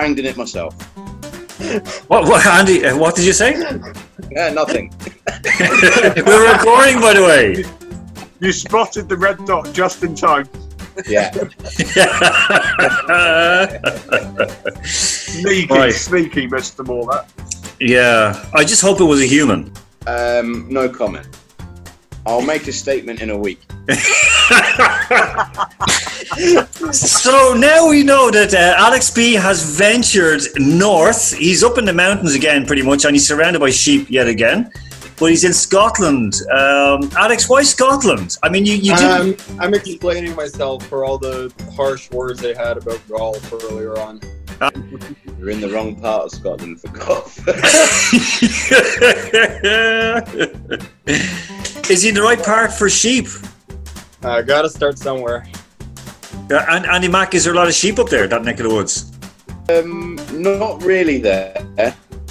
I banged in it myself. What, what, Andy? uh, What did you say? Yeah, nothing. We're recording, by the way. You spotted the red dot just in time. Yeah. Sneaky, Right. sneaky, Mr. Moore. yeah, I just hope it was a human. Um, no comment. I'll make a statement in a week. So now we know that uh, Alex B has ventured north. He's up in the mountains again, pretty much, and he's surrounded by sheep yet again. But he's in Scotland. Um, Alex, why Scotland? I mean, you, you didn't. Um, I'm explaining myself for all the harsh words they had about golf earlier on. You're in the wrong part of Scotland for golf. Is he in the right part for sheep? I gotta start somewhere. Uh, and Andy Mack, is there a lot of sheep up there, that neck of the woods? um, not really there.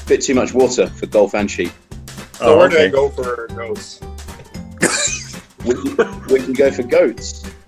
Bit too much water for golf and sheep. So Oh, where do I go for goats? We can, we can go for goats.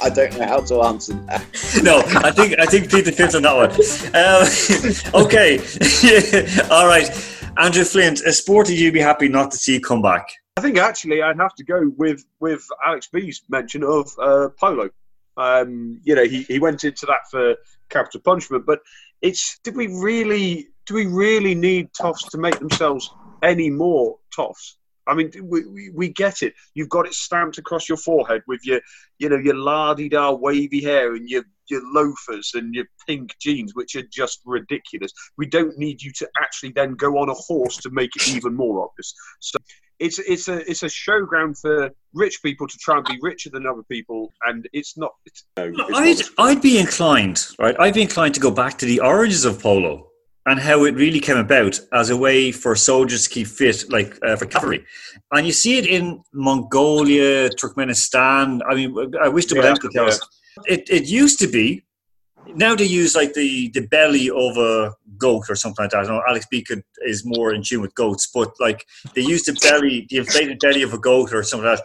I don't know how to answer that. No, I think I think Peter fits on that one. Um, okay, all right. Andrew Flint, a sport that you'd be happy not to see come back. I think actually I'd have to go with with Alex B's mention of uh, polo. Um, you know, he, he went into that for capital punishment, but it's did we really do we really need toffs to make themselves any more toffs? I mean, we, we, we get it. You've got it stamped across your forehead with your, you know, your la-di-da wavy hair and your your loafers and your pink jeans, which are just ridiculous. We don't need you to actually then go on a horse to make it even more obvious. So it's it's a it's a showground for rich people to try and be richer than other people, and it's not. It's, no, it's I'd the sport. I'd be inclined, right? I'd be inclined to go back to the origins of polo and how it really came about as a way for soldiers to keep fit, like uh, for cavalry. And you see it in Mongolia, Turkmenistan. I mean, I wish to Yeah, Olympic tell. It, it used to be. Now they use like the, the belly of a goat or something like that. I know Alex B could, is more in tune with goats, but like they use the belly, the inflated belly of a goat or something like that.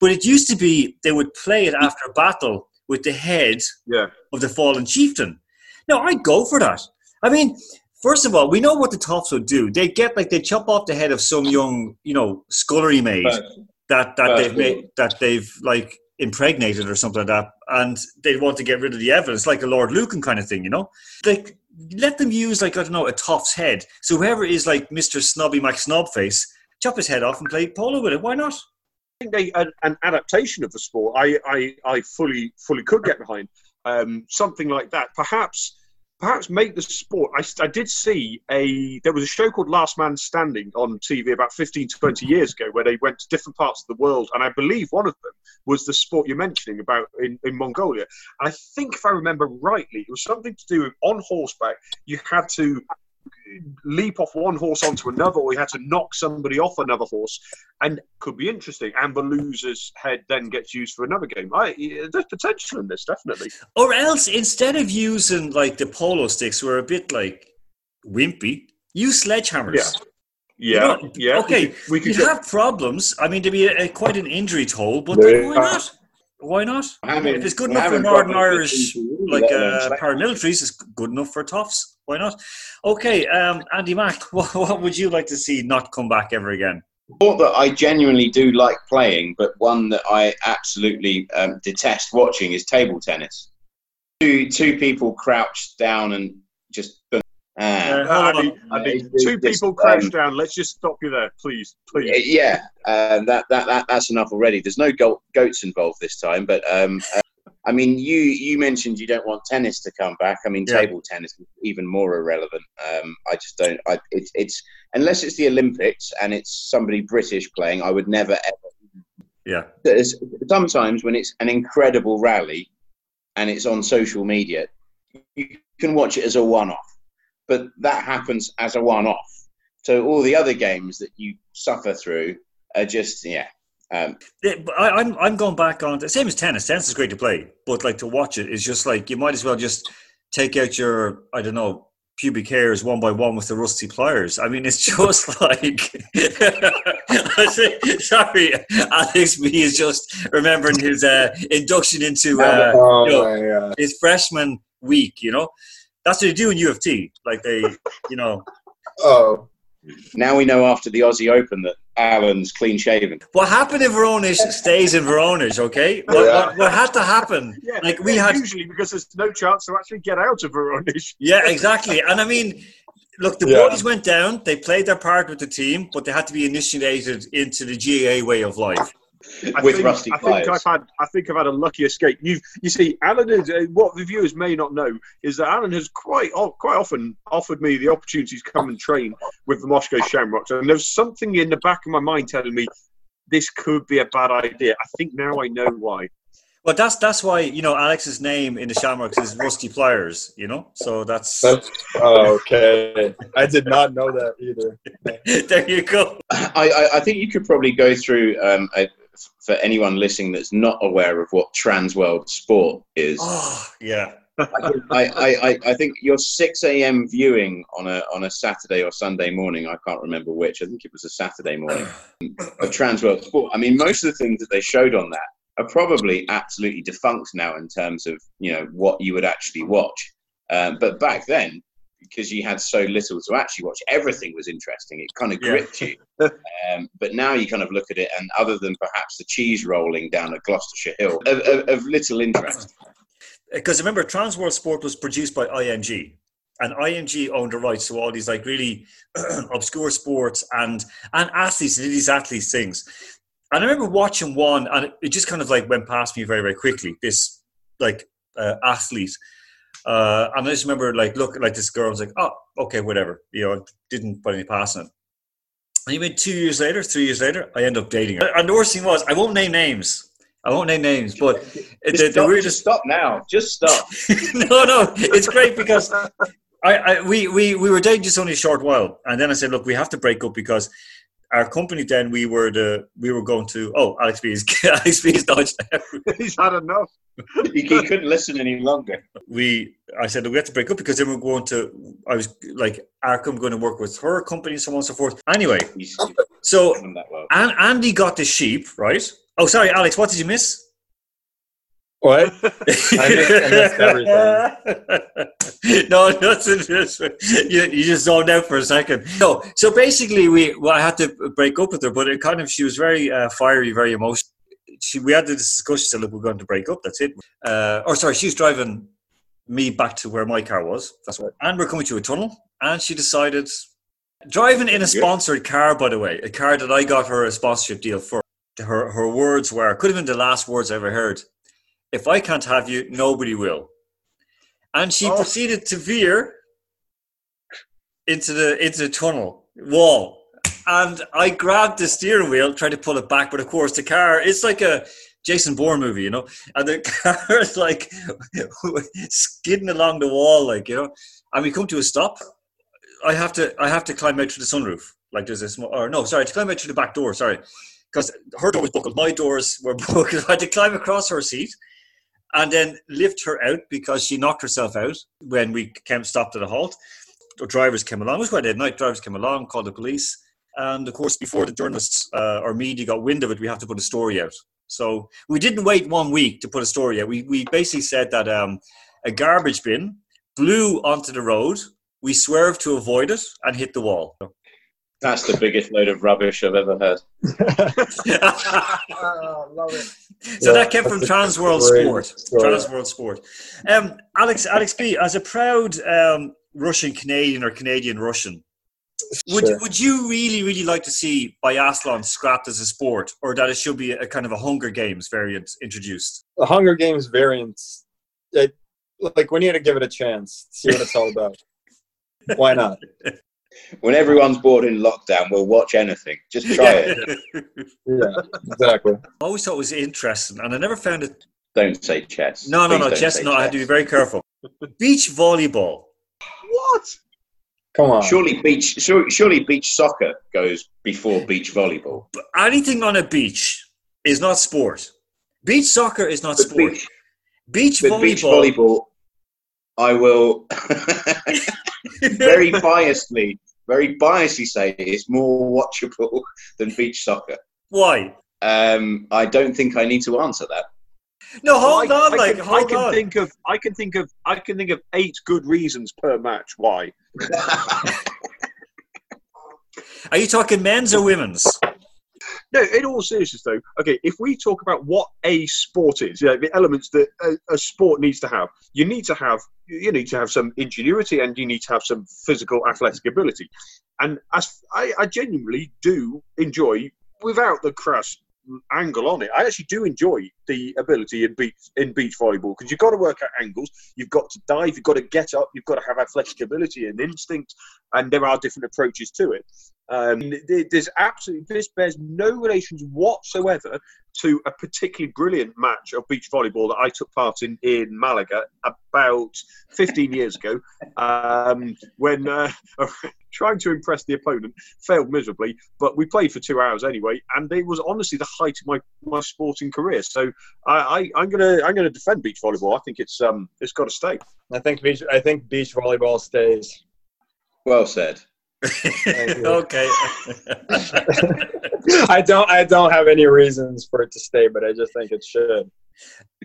But it used to be they would play it after a battle with the head yeah. of the fallen chieftain. Now I'd go for that. I mean, first of all, we know what the toffs would do. They get like they chop off the head of some young, you know, scullery maid that that but- they've made that they've like impregnated or something like that, and they want to get rid of the evidence, like a Lord Lucan kind of thing, you know. Like let them use like I don't know a toff's head. So whoever is like Mister Snobby Mac Snobface, chop his head off and play polo with it. Why not? I think they an, an adaptation of the sport. I, I, I fully fully could get behind um, something like that. Perhaps perhaps make the sport. I, I did see a there was a show called Last Man Standing on TV about 15 to 20 years ago where they went to different parts of the world, and I believe one of them was the sport you're mentioning about in, in Mongolia. And I think if I remember rightly, it was something to do with on horseback. You had to leap off one horse onto another, or you had to knock somebody off another horse, and could be interesting. And the loser's head then gets used for another game. I, there's potential in this, definitely. Or else instead of using like the polo sticks, were a bit like wimpy. Use sledgehammers. Yeah. Yeah, You know, yeah. okay, we could. You'd have problems. I mean, there'd be a, a, quite an injury toll, but Yeah. like, why not? Why not? Having- if it's good enough for Northern Irish, like let alone uh, paramilitaries, it's good enough for Toffs. Why not? Okay, um, Andy Mack, what, what would you like to see not come back ever again? sport that I genuinely do like playing, but one that I absolutely um, detest watching is table tennis. Two two people crouched down and just. Uh, Uh, hold Andy. Andy, two just, people crash um, down. Let's just stop you there, please, please. yeah, um, that, that that that's enough already. There's no goats involved this time, but um, uh, I mean, you you mentioned you don't want tennis to come back. I mean, Yeah. table tennis is even more irrelevant. Um, I just don't. I, it's it's unless it's the Olympics and it's somebody British playing. I would never ever Yeah, there's sometimes when it's an incredible rally and it's on social media, you can watch it as a one-off, but that happens as a one-off. So all the other games that you suffer through are just yeah. Um, Yeah, but I, I'm I'm going back on the same as tennis. Tennis is great to play, but like to watch it is just like you might as well just take out your I don't know pubic hairs one by one with the rusty pliers. I mean, it's just like. Sorry, Alex B is just remembering his uh, induction into uh, oh you know, my his freshman week. You know, that's what they do in U of T. Like they, you know, Oh. Now we know after the Aussie Open that Alan's clean shaven. what happened in Voronezh stays in Voronezh. Okay, what, Yeah. what, what had to happen? Yeah, Like we yeah, had usually because there's no chance to actually get out of Voronezh. Yeah, exactly. And I mean, look, the Yeah. boys went down. They played their part with the team, but they had to be initiated into the GAA way of life. I With think, rusty I think pliers. I've had I think I've had a lucky escape. You you see, Alan is uh, what the viewers may not know is that Alan has quite o- quite often offered me the opportunity to come and train with the Moscow Shamrocks, and there's something in the back of my mind telling me this could be a bad idea. I think now I know why. Well, that's that's why you know Alex's name in the Shamrocks is Rusty Pliers. You know, so that's That's oh, okay. I did not know that either. there. You go. I, I, I think you could probably go through um, a, for anyone listening that's not aware of what Trans World Sport is. Oh, yeah. I, I, I, I think your 6 a.m. viewing on a on a Saturday or Sunday morning, I can't remember which, I think it was a Saturday morning, of Trans World Sport. I mean, most of the things that they showed on that are probably absolutely defunct now in terms of you know what you would actually watch. Um, but back then, because you had so little to actually watch, everything was interesting. It kind of Yeah. gripped you. Um, but now you kind of look at it, and other than perhaps the cheese rolling down a Gloucestershire hill, of, of, of little interest. Because remember, Transworld Sport was produced by IMG, and IMG owned the rights to all these like really obscure sports and and athletes and these athletes things. And I remember watching one, and it, it just kind of like went past me very very quickly. This like uh, athlete, uh, and I just remember like looking like this girl I was like, oh, okay, whatever. You know, didn't put any past it. And even two years later, three years later, I end up dating her. And the worst thing was, I won't name names. I won't name names, but Just, the, the stop, weirdest just stop now. Just stop. no, no, it's great because I, I we, we we were dating just only a short while, and then I said, look, we have to break up because our company. Then we were the we were going to. Oh, Alex B is Alex B is dodged. He's had enough. He, he couldn't listen any longer. we I said we have to break up because then we're going to. I was like, Arkham going to work with her company, and so on and so forth. Anyway, so done that well. An- Andy got the sheep, right? Oh, sorry, Alex. What did you miss? What? I missed, I missed everything. no, nothing. Just, you, you just zoned out for a second. No, so basically, we well, I had to break up with her, but it kind of she was very uh, fiery, very emotional. She, we had this discussion. She said, "Look, we're going to break up. That's it." Uh, or sorry, she was driving me back to where my car was. That's right. And we're coming to a tunnel, and she decided driving in a sponsored car. By the way, a car that I got her a sponsorship deal for. Her her words were could have been the last words I ever heard. If I can't have you, nobody will. And she Oh. proceeded to veer into the into the tunnel wall. And I grabbed the steering wheel, tried to pull it back, but of course the car it's like a Jason Bourne movie, you know, and the car is like skidding along the wall, like you know. And we come to a stop. I have to I have to climb out through the sunroof. Like there's a small or no, sorry, to climb out through the back door, sorry. Because her door was buckled, my doors were buckled. I had to climb across her seat and then lift her out because she knocked herself out when we came stopped at a halt. The drivers came along. It was quite at night. Drivers came along, called the police, and of course, before the journalists uh, or media got wind of it, we have to put a story out. So we didn't wait one week to put a story out. We we basically said that um, a garbage bin blew onto the road. We swerved to avoid it and hit the wall. That's the biggest load of rubbish I've ever heard. Oh, love it. so Yeah, that came from that's a Trans World Sport. story. Trans World Sport. Um, Alex, Alex B, as a proud um, Russian Canadian or Canadian Russian, would Sure. would you really really like to see biathlon scrapped as a sport, or that it should be a kind of a Hunger Games variant introduced? A Hunger Games variants, it, like we need to give it a chance, see what it's all about. Why not? When everyone's bored in lockdown, we'll watch anything. Just try it. Yeah, exactly. I always thought it was interesting, and I never found it. Don't say chess. No, no, Please no, don't chess. No, I had to be very careful. Beach volleyball. What? Come on. Surely beach, surely beach soccer goes before beach volleyball. But anything on a beach is not sport. Beach soccer is not But sport. beach, Beach but volleyball. beach volleyball, I will very biasedly, very biasedly say it's more watchable than beach soccer. Why? Um, I don't think I need to answer that. No, hold I, on, I like can, hold I can on. think of I can think of I can think of eight good reasons per match why. Are you talking men's or women's? No, in all seriousness though, okay, if we talk about what a sport is, yeah, the elements that a, a sport needs to have, you need to have you need to have some ingenuity and you need to have some physical athletic ability. And as I, I genuinely do enjoy, without the crass angle on it, I actually do enjoy the ability in beach in beach volleyball because you've got to work out angles, you've got to dive, you've got to get up, you've got to have athletic ability and instinct, and there are different approaches to it. Um, there's absolutely this bears no relations whatsoever to a particularly brilliant match of beach volleyball that I took part in in Malaga about 15 years ago, um, when uh, trying to impress the opponent failed miserably. But we played for two hours anyway, and it was honestly the height of my, my sporting career. So I, I, I'm gonna I'm gonna defend beach volleyball. I think it's um it's got to stay. I think beach. I think beach volleyball stays. Well said. okay. I don't. I don't have any reasons for it to stay, but I just think it should.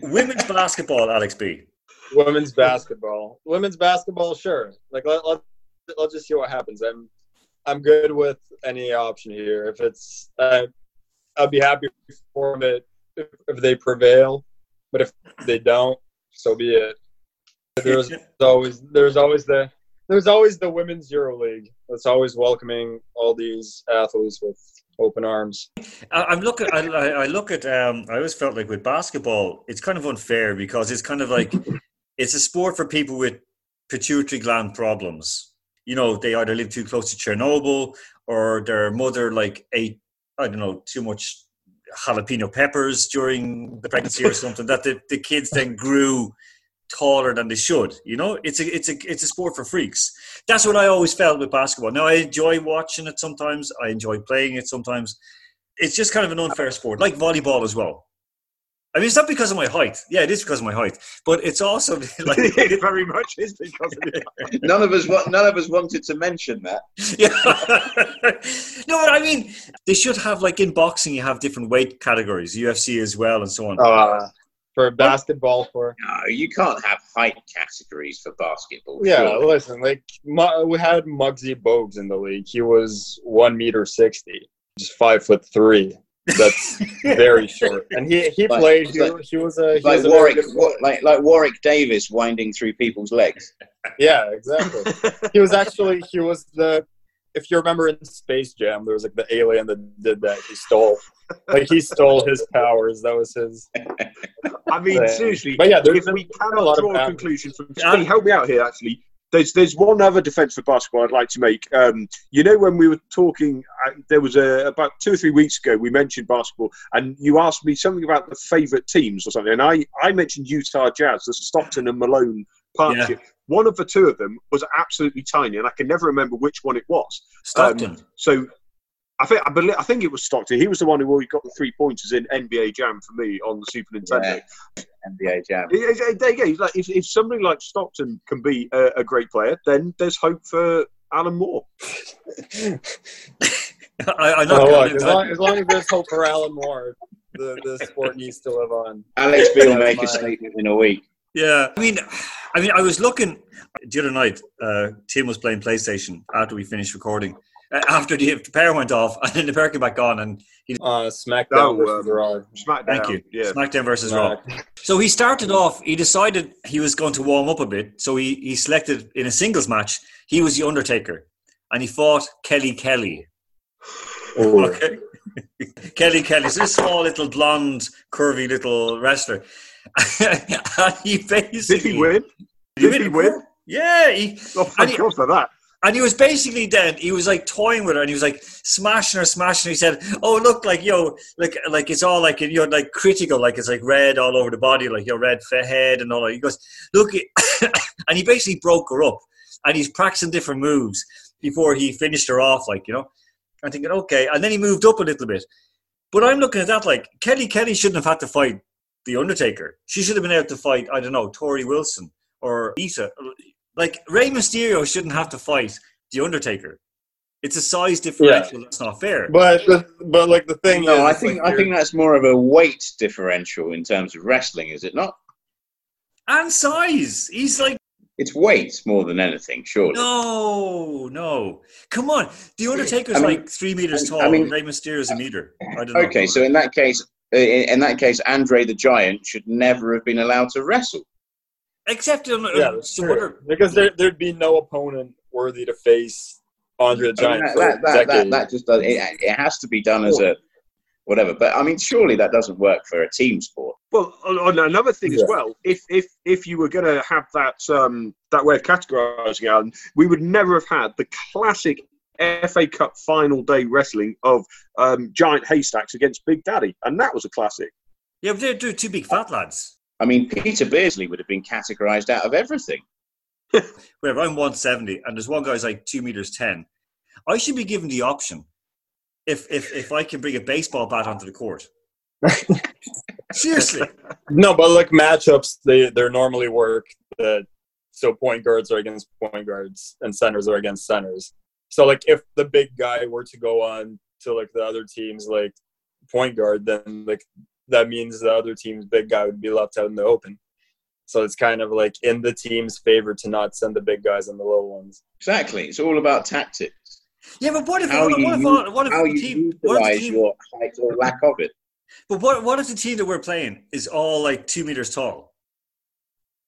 women's basketball, Alex B. Women's basketball. Women's basketball, sure. Like let, let, let's just see what happens. I'm I'm good with any option here. If it's, uh, I'd be happy for them if, if they prevail. But if they don't, so be it. There's always there's always the there's always the women's EuroLeague. That's always welcoming all these athletes with open arms. I- I'm looking. I, I I look at. Um, I always felt like with basketball, it's kind of unfair because it's kind of like it's a sport for people with pituitary gland problems. You know, they either live too close to Chernobyl or their mother like ate I don't know too much jalapeno peppers during the pregnancy or something. That the, the kids then grew taller than they should. You know, it's a it's a it's a sport for freaks. That's what I always felt with basketball. Now I enjoy watching it sometimes. I enjoy playing it sometimes. It's just kind of an unfair sport, like volleyball as well. I mean, it's not because of my height. Yeah, it is because of my height, but it's also like it very much is because of it. None of us wa- none of us wanted to mention that. yeah. no, but I mean, they should have like in boxing, you have different weight categories, UFC as well, and so on. Uh, for basketball, for No, you can't have height categories for basketball. yeah. surely. Listen, like Mu- we had Muggsy Bogues in the league. He was one meter sixty, just five foot three. That's very short, and he he Like- played. it's He, like- he was a he like was a Warwick, good like like Warwick Davis winding through people's legs. Yeah, exactly. he was actually he was the if you remember in Space Jam, there was like the alien that did that. He stole like he stole his powers. That was his. I mean, Yeah. seriously, But yeah, there's if we a lot cannot of draw a conclusion from Yeah. Steve, help me out here. Actually, there's there's one other defence for basketball I'd like to make. Um, you know, when we were talking, uh, there was a about two or three weeks ago we mentioned basketball, and you asked me something about the favourite teams or something, and I I mentioned Utah Jazz, the Stockton and Malone partnership. One of the two of them was absolutely tiny, and I can never remember which one it was. Stockton. So I think I, believe, I think it was Stockton. He was the one who always got the three pointers in NBA Jam for me on the Super Nintendo. NBA Jam. Yeah, yeah, There you go. Like, if, if somebody like Stockton can be a, a great player, then there's hope for Alan Moore. I, I'm Oh, gonna look, do as, long, as long as there's hope for Alan Moore, the, the sport needs to live on. Alex B will make a statement in a week. Yeah, I mean, I mean, I was looking the other night. Uh, Tim was playing PlayStation after we finished recording. Uh, after the, the power went off, and then the power came back on, and he Uh, SmackDown Oh, versus um, Raw. SmackDown. thank you, Yeah. SmackDown versus Raw. So he started off. He decided he was going to warm up a bit. So he he selected in a singles match. He was the Undertaker, and he fought Kelly Kelly. Ooh. Okay. Kelly Kelly, so this small little blonde, curvy little wrestler. and he basically Did he win? Did Did he win? Yeah, he, Oh, And thank he- God for that. And he was basically then he was like toying with her and he was like smashing her, smashing her. He said, "Oh look, like yo, like like it's all like you're like critical, like it's like red all over the body, like your red head and all that." He goes, "Look," and he basically broke her up, and he's practicing different moves before he finished her off, like you know. I'm thinking, okay, and then he moved up a little bit, but I'm looking at that like Kelly Kelly shouldn't have had to fight the Undertaker. She should have been able to fight, I don't know, Torrie Wilson or Issa. Like Rey Mysterio shouldn't have to fight the Undertaker. It's a size differential that's not fair. But but like the thing No, is, I think like I think that's more of a weight differential in terms of wrestling, is it not? and size. He's like, It's weight more than anything, surely. no, no. Come on. The Undertaker's I mean- like three meters I tall. mean- and Rey Mysterio's a meter. I don't know. Okay, so in that case, uh, in in that case, Andre the Giant should never have been allowed to wrestle. Except on, yeah, on that's some true. other. because there there'd be no opponent worthy to face Andre the I mean, Giant that, that, that, that, that just does, it, it has to be done as a whatever. But I mean, surely that doesn't work for a team sport. Well, on, on another thing as well, if if if you were going to have that um, that way of categorising, Alan, we would never have had the classic FA Cup final day wrestling of um, giant haystacks against Big Daddy, and that was a classic. Yeah, but they're, they're two big fat lads. I mean, Peter Beardsley would have been categorized out of everything. Where I'm 170 and there's one guy's like two meters 10. I should be given the option if if if I can bring a baseball bat onto the court. Seriously. No, but like matchups, they they're normally work that so point guards are against point guards and centers are against centers. So like if the big guy were to go on to like the other team's like point guard, then like that means the other team's big guy would be left out in the open. So it's kind of like in the team's favor to not send the big guys and the little ones. Exactly. It's all about tactics. Yeah, but what if How what, you, what if use- what if how the you team what if the team your height or lack of it. but what what if the team that we're playing is all like two meters tall?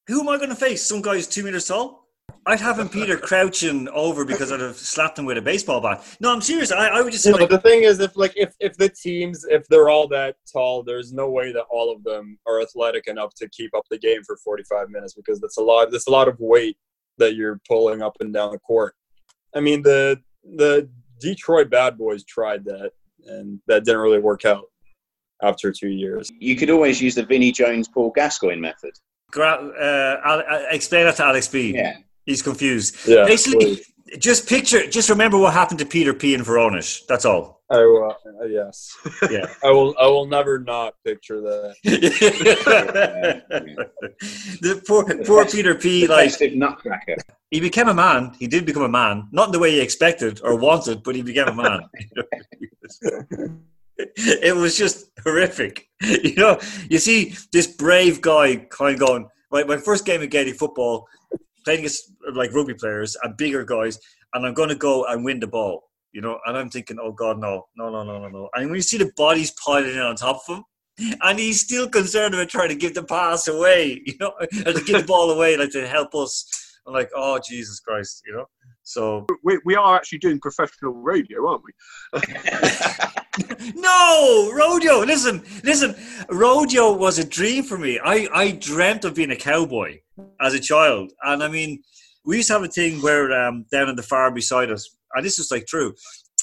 Who am I going to face? Some guy who's two meters tall? I'd have him Peter crouching over because I'd have slapped him with a baseball bat. No, I'm serious. I, I would just say You know, like, the thing is, if like if if the teams if they're all that tall, there's no way that all of them are athletic enough to keep up the game for 45 minutes because that's a lot. That's a lot of weight that you're pulling up and down the court. I mean, the the Detroit Bad Boys tried that, and that didn't really work out after two years. You could always use the Vinnie Jones, Paul Gascoigne method. gra- uh, Al- uh, explain that to Alex B. Yeah. He's confused. Yeah, Basically, please. just picture, just remember what happened to Peter P. and Voronezh. That's all. I will, uh, yes, Yeah. I will. I will never not picture that. the poor, poor Peter P. Like nutcracker. he became a man. He did become a man, not in the way he expected or wanted, but he became a man. it was just horrific. You know, you see this brave guy kind of going. My, my first game of Gaelic football, playing against like rugby players and bigger guys, and I'm going to go and win the ball. You know, and I'm thinking, oh God, no, no, no, no, no, no. And when you see the bodies piling in on top of him, and he's still concerned about trying to give the pass away, you know, or to give the ball away, like to help us. I'm like, oh Jesus Christ, you know. So We, we are actually doing professional radio, aren't we? no, rodeo. Listen, listen. Rodeo was a dream for me. I I dreamt of being a cowboy as a child, and I mean, we used to have a thing where um, down in the farm beside us, and this is like true.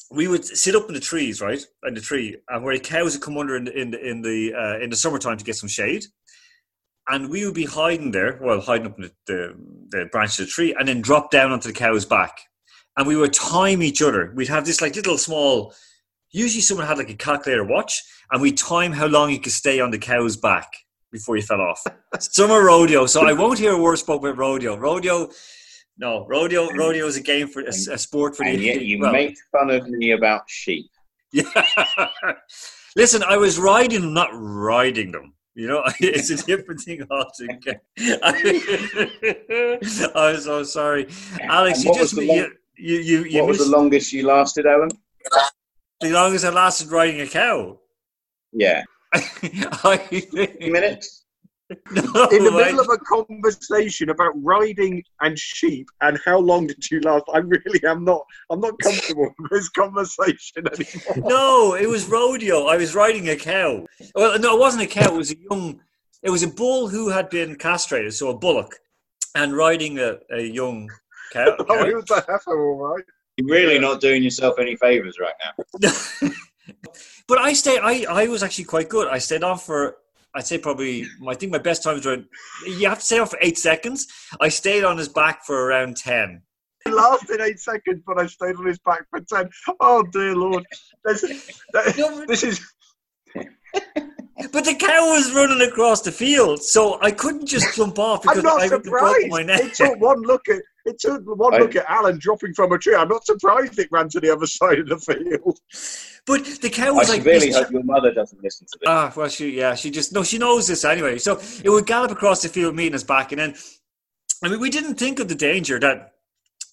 We would sit up in the trees, right, in the tree, and where cows would come under in the in the in the, uh, in the summertime to get some shade, and we would be hiding there, well, hiding up in the, the, the branch of the tree, and then drop down onto the cow's back, and we would time each other. We'd have this like little small. Usually, someone had like a calculator watch, and we time how long you could stay on the cow's back before you fell off. Summer rodeo. So I won't hear a word spoken about rodeo. Rodeo, no, rodeo. Rodeo is a game for a, a sport for and the. yet you well, make fun of me about sheep. yeah. Listen, I was riding them, not riding them. You know, it's a different thing altogether. I'm so sorry, Alex. You just the you long- you you, you what was the longest you lasted, Alan? the longest I lasted riding a cow. Yeah, I minutes. No, In the I- middle of a conversation about riding and sheep and how long did you last? I really am not. I'm not comfortable with this conversation anymore. No, it was rodeo. I was riding a cow. Well, no, it wasn't a cow. It was a young. It was a bull who had been castrated, so a bullock, and riding a, a young cow. Oh, cow. it was a heifer, all right. You're really not doing yourself any favors right now. but I stayed. I I was actually quite good. I stayed on for. I'd say probably. I think my best time was around. You have to stay on for eight seconds. I stayed on his back for around ten. It lasted eight seconds, but I stayed on his back for ten. Oh dear lord! This, that- this is But the cow was running across the field, so I couldn't just jump off because I'm not I would surprised. my neck. It took one look at it took one I- look at Alan dropping from a tree. I'm not surprised it ran to the other side of the field. But the cow I was like severely this- hope your mother doesn't listen to this. Ah, well, she yeah, she just no, she knows this anyway. So it would gallop across the field, meeting us back, and then I mean, we didn't think of the danger that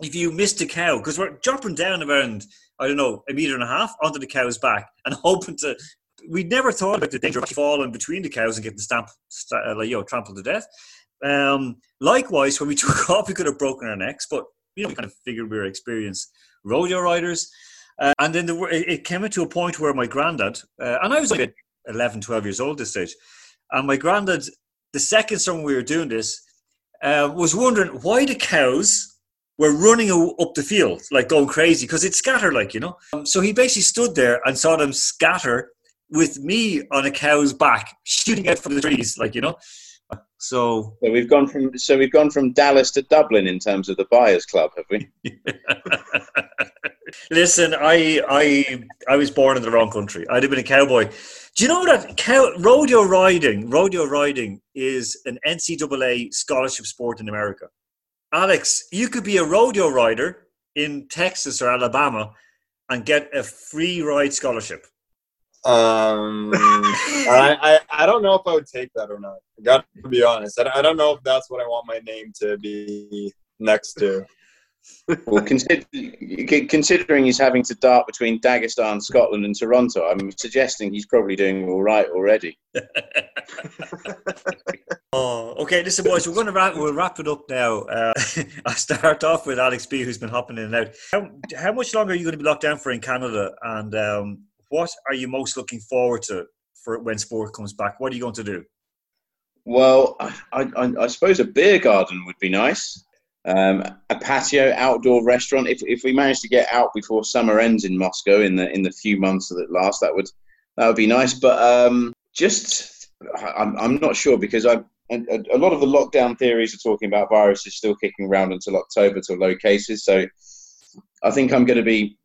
if you missed a cow, because we're dropping down around I don't know a meter and a half onto the cow's back and hoping to—we'd never thought about the danger of falling between the cows and getting stamped, uh, like you know, trampled to death. Um, likewise, when we took off, we could have broken our necks, but you know, we kind of figured we were experienced rodeo riders. Uh, and then the, it came to a point where my granddad, uh, and I was like 11, 12 years old this stage, and my granddad, the second summer we were doing this, uh, was wondering why the cows were running up the field, like going crazy, because it scattered, like, you know. Um, so he basically stood there and saw them scatter with me on a cow's back, shooting out from the trees, like, you know. So So we've gone from so we've gone from Dallas to Dublin in terms of the buyers club, have we? Listen, I I I was born in the wrong country. I'd have been a cowboy. Do you know that cow, rodeo riding? Rodeo riding is an NCAA scholarship sport in America. Alex, you could be a rodeo rider in Texas or Alabama and get a free ride scholarship. Um, I, I I don't know if I would take that or not. I got to be honest. I, I don't know if that's what I want my name to be next to. Well, consider, considering he's having to dart between Dagestan, Scotland, and Toronto, I'm suggesting he's probably doing all right already. Oh, okay. Listen, boys, we're going to wrap. We'll wrap it up now. Uh, I'll start off with Alex B, who's been hopping in and out. How, how much longer are you going to be locked down for in Canada? And um, what are you most looking forward to for when sport comes back? What are you going to do? Well, I, I, I suppose a beer garden would be nice. Um, a patio outdoor restaurant. If, if we manage to get out before summer ends in Moscow in the in the few months that last, that would that would be nice. But um, just I'm I'm not sure because I a, a lot of the lockdown theories are talking about viruses still kicking around until October to low cases. So I think I'm going to be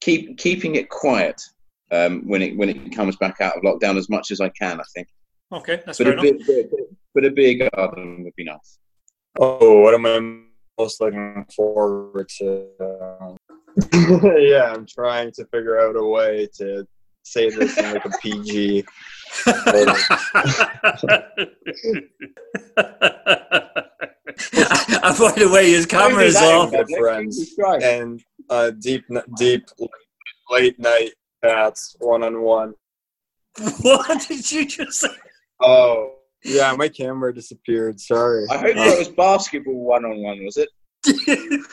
keep keeping it quiet um, when it when it comes back out of lockdown as much as I can. I think. Okay, that's But fair a, enough. beer, but, but a beer garden would be nice. Oh, what am I most looking forward to? yeah, I'm trying to figure out a way to say this in like a PG. and by the way, his camera is off. in friends. And uh, deep, deep, late night chats, one on one. What did you just say? Oh, yeah, my camera disappeared. Sorry. I hope uh, that was basketball one on one, was it?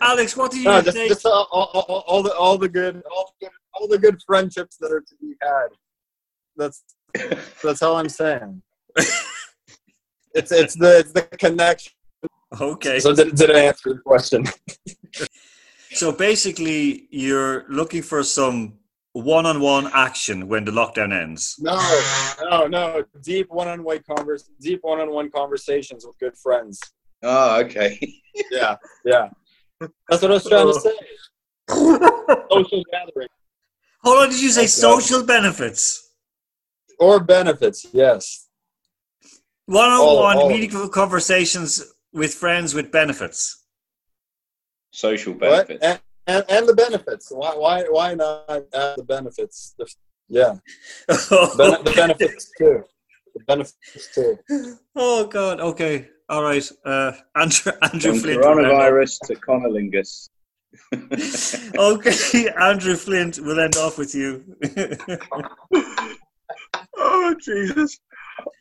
Alex, what do you No, just, think? just all, all, all, all the all the good all the good all the good friendships that are to be had. That's that's all I'm saying. it's it's the it's the connection. Okay. So did, did I answer the question? So basically, you're looking for some one-on-one action when the lockdown ends. No, no, no. Deep one-on-one convers deep one-on-one conversations with good friends. Oh, okay. Yeah, yeah. That's what I was trying to say. Social gathering Hold on, did you say That's right. social benefits? or benefits. Yes. One-on-one, All- all. meaningful conversations with friends with benefits. Social benefits. And, and, and the benefits. Why why why not add the benefits? The- yeah, ben- the benefits too. The benefits too. oh God. Okay. All right. Uh, Andrew Andrew From Flint. coronavirus to cunnilingus. Okay, Andrew Flint. We'll end off with you. Oh Jesus!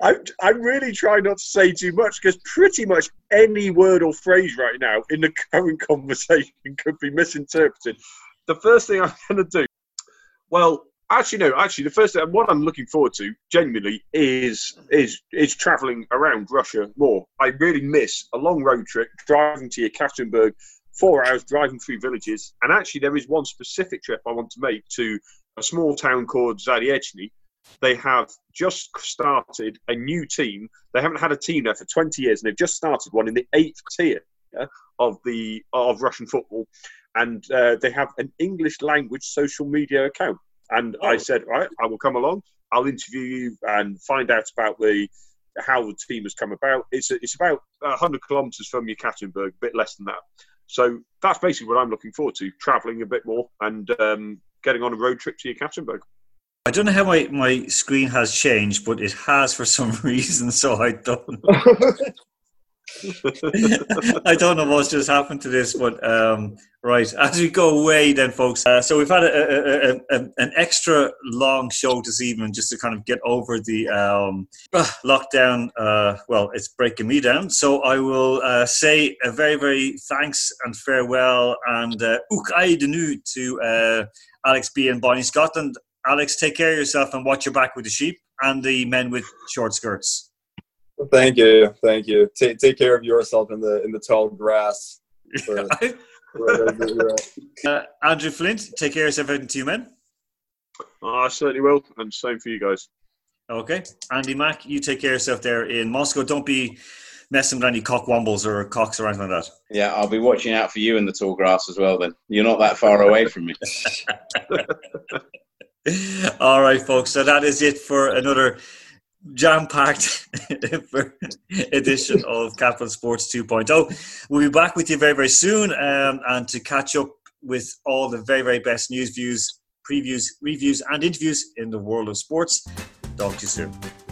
I'm I'm really trying not to say too much because pretty much any word or phrase right now in the current conversation could be misinterpreted. The first thing I'm going to do, well, actually no, actually the first thing, what I'm looking forward to genuinely is is is traveling around Russia more. I really miss a long road trip driving to Yekaterinburg, four hours driving through villages, and actually there is one specific trip I want to make to a small town called Zarechny they have just started a new team. They haven't had a team there for 20 years, and they've just started one in the eighth tier of the of Russian football, and uh, they have an English language social media account. And I Oh. said, right, I will come along. I'll interview you and find out about the how the team has come about. It's it's about 100 kilometres from Yekaterinburg, a bit less than that. So that's basically what I'm looking forward to: travelling a bit more and um, getting on a road trip to Yekaterinburg. I don't know how my, my screen has changed, but it has for some reason. So I don't. I don't know what's just happened to this, but um, right as we go away, then, folks. Uh, so we've had a, a, a, an extra long show this evening just to kind of get over the um, lockdown. Uh, well, it's breaking me down. So I will uh, say a very, very thanks and farewell and uh, Ukai Denu to uh, Alex B and Bonnie Scotland. Alex, take care of yourself and watch your back with the sheep and the men with short skirts. Thank you, thank you. Take take care of yourself in the in the tall grass. For, uh, Andrew Flint, take care of yourself and two men. Oh, I certainly will, and same for you guys. Okay, Andy Mack, you take care of yourself there in Moscow. Don't be messing with any cock cockwombles or cocks or anything like that. Yeah, I'll be watching out for you in the tall grass as well. Then you're not that far away from me. All right, folks. So that is it for another jam-packed edition of Kaplan Sports 2.0. We'll be back with you very, very soon, um, and to catch up with all the very, very best news, views, previews, reviews, and interviews in the world of sports. Talk to you soon.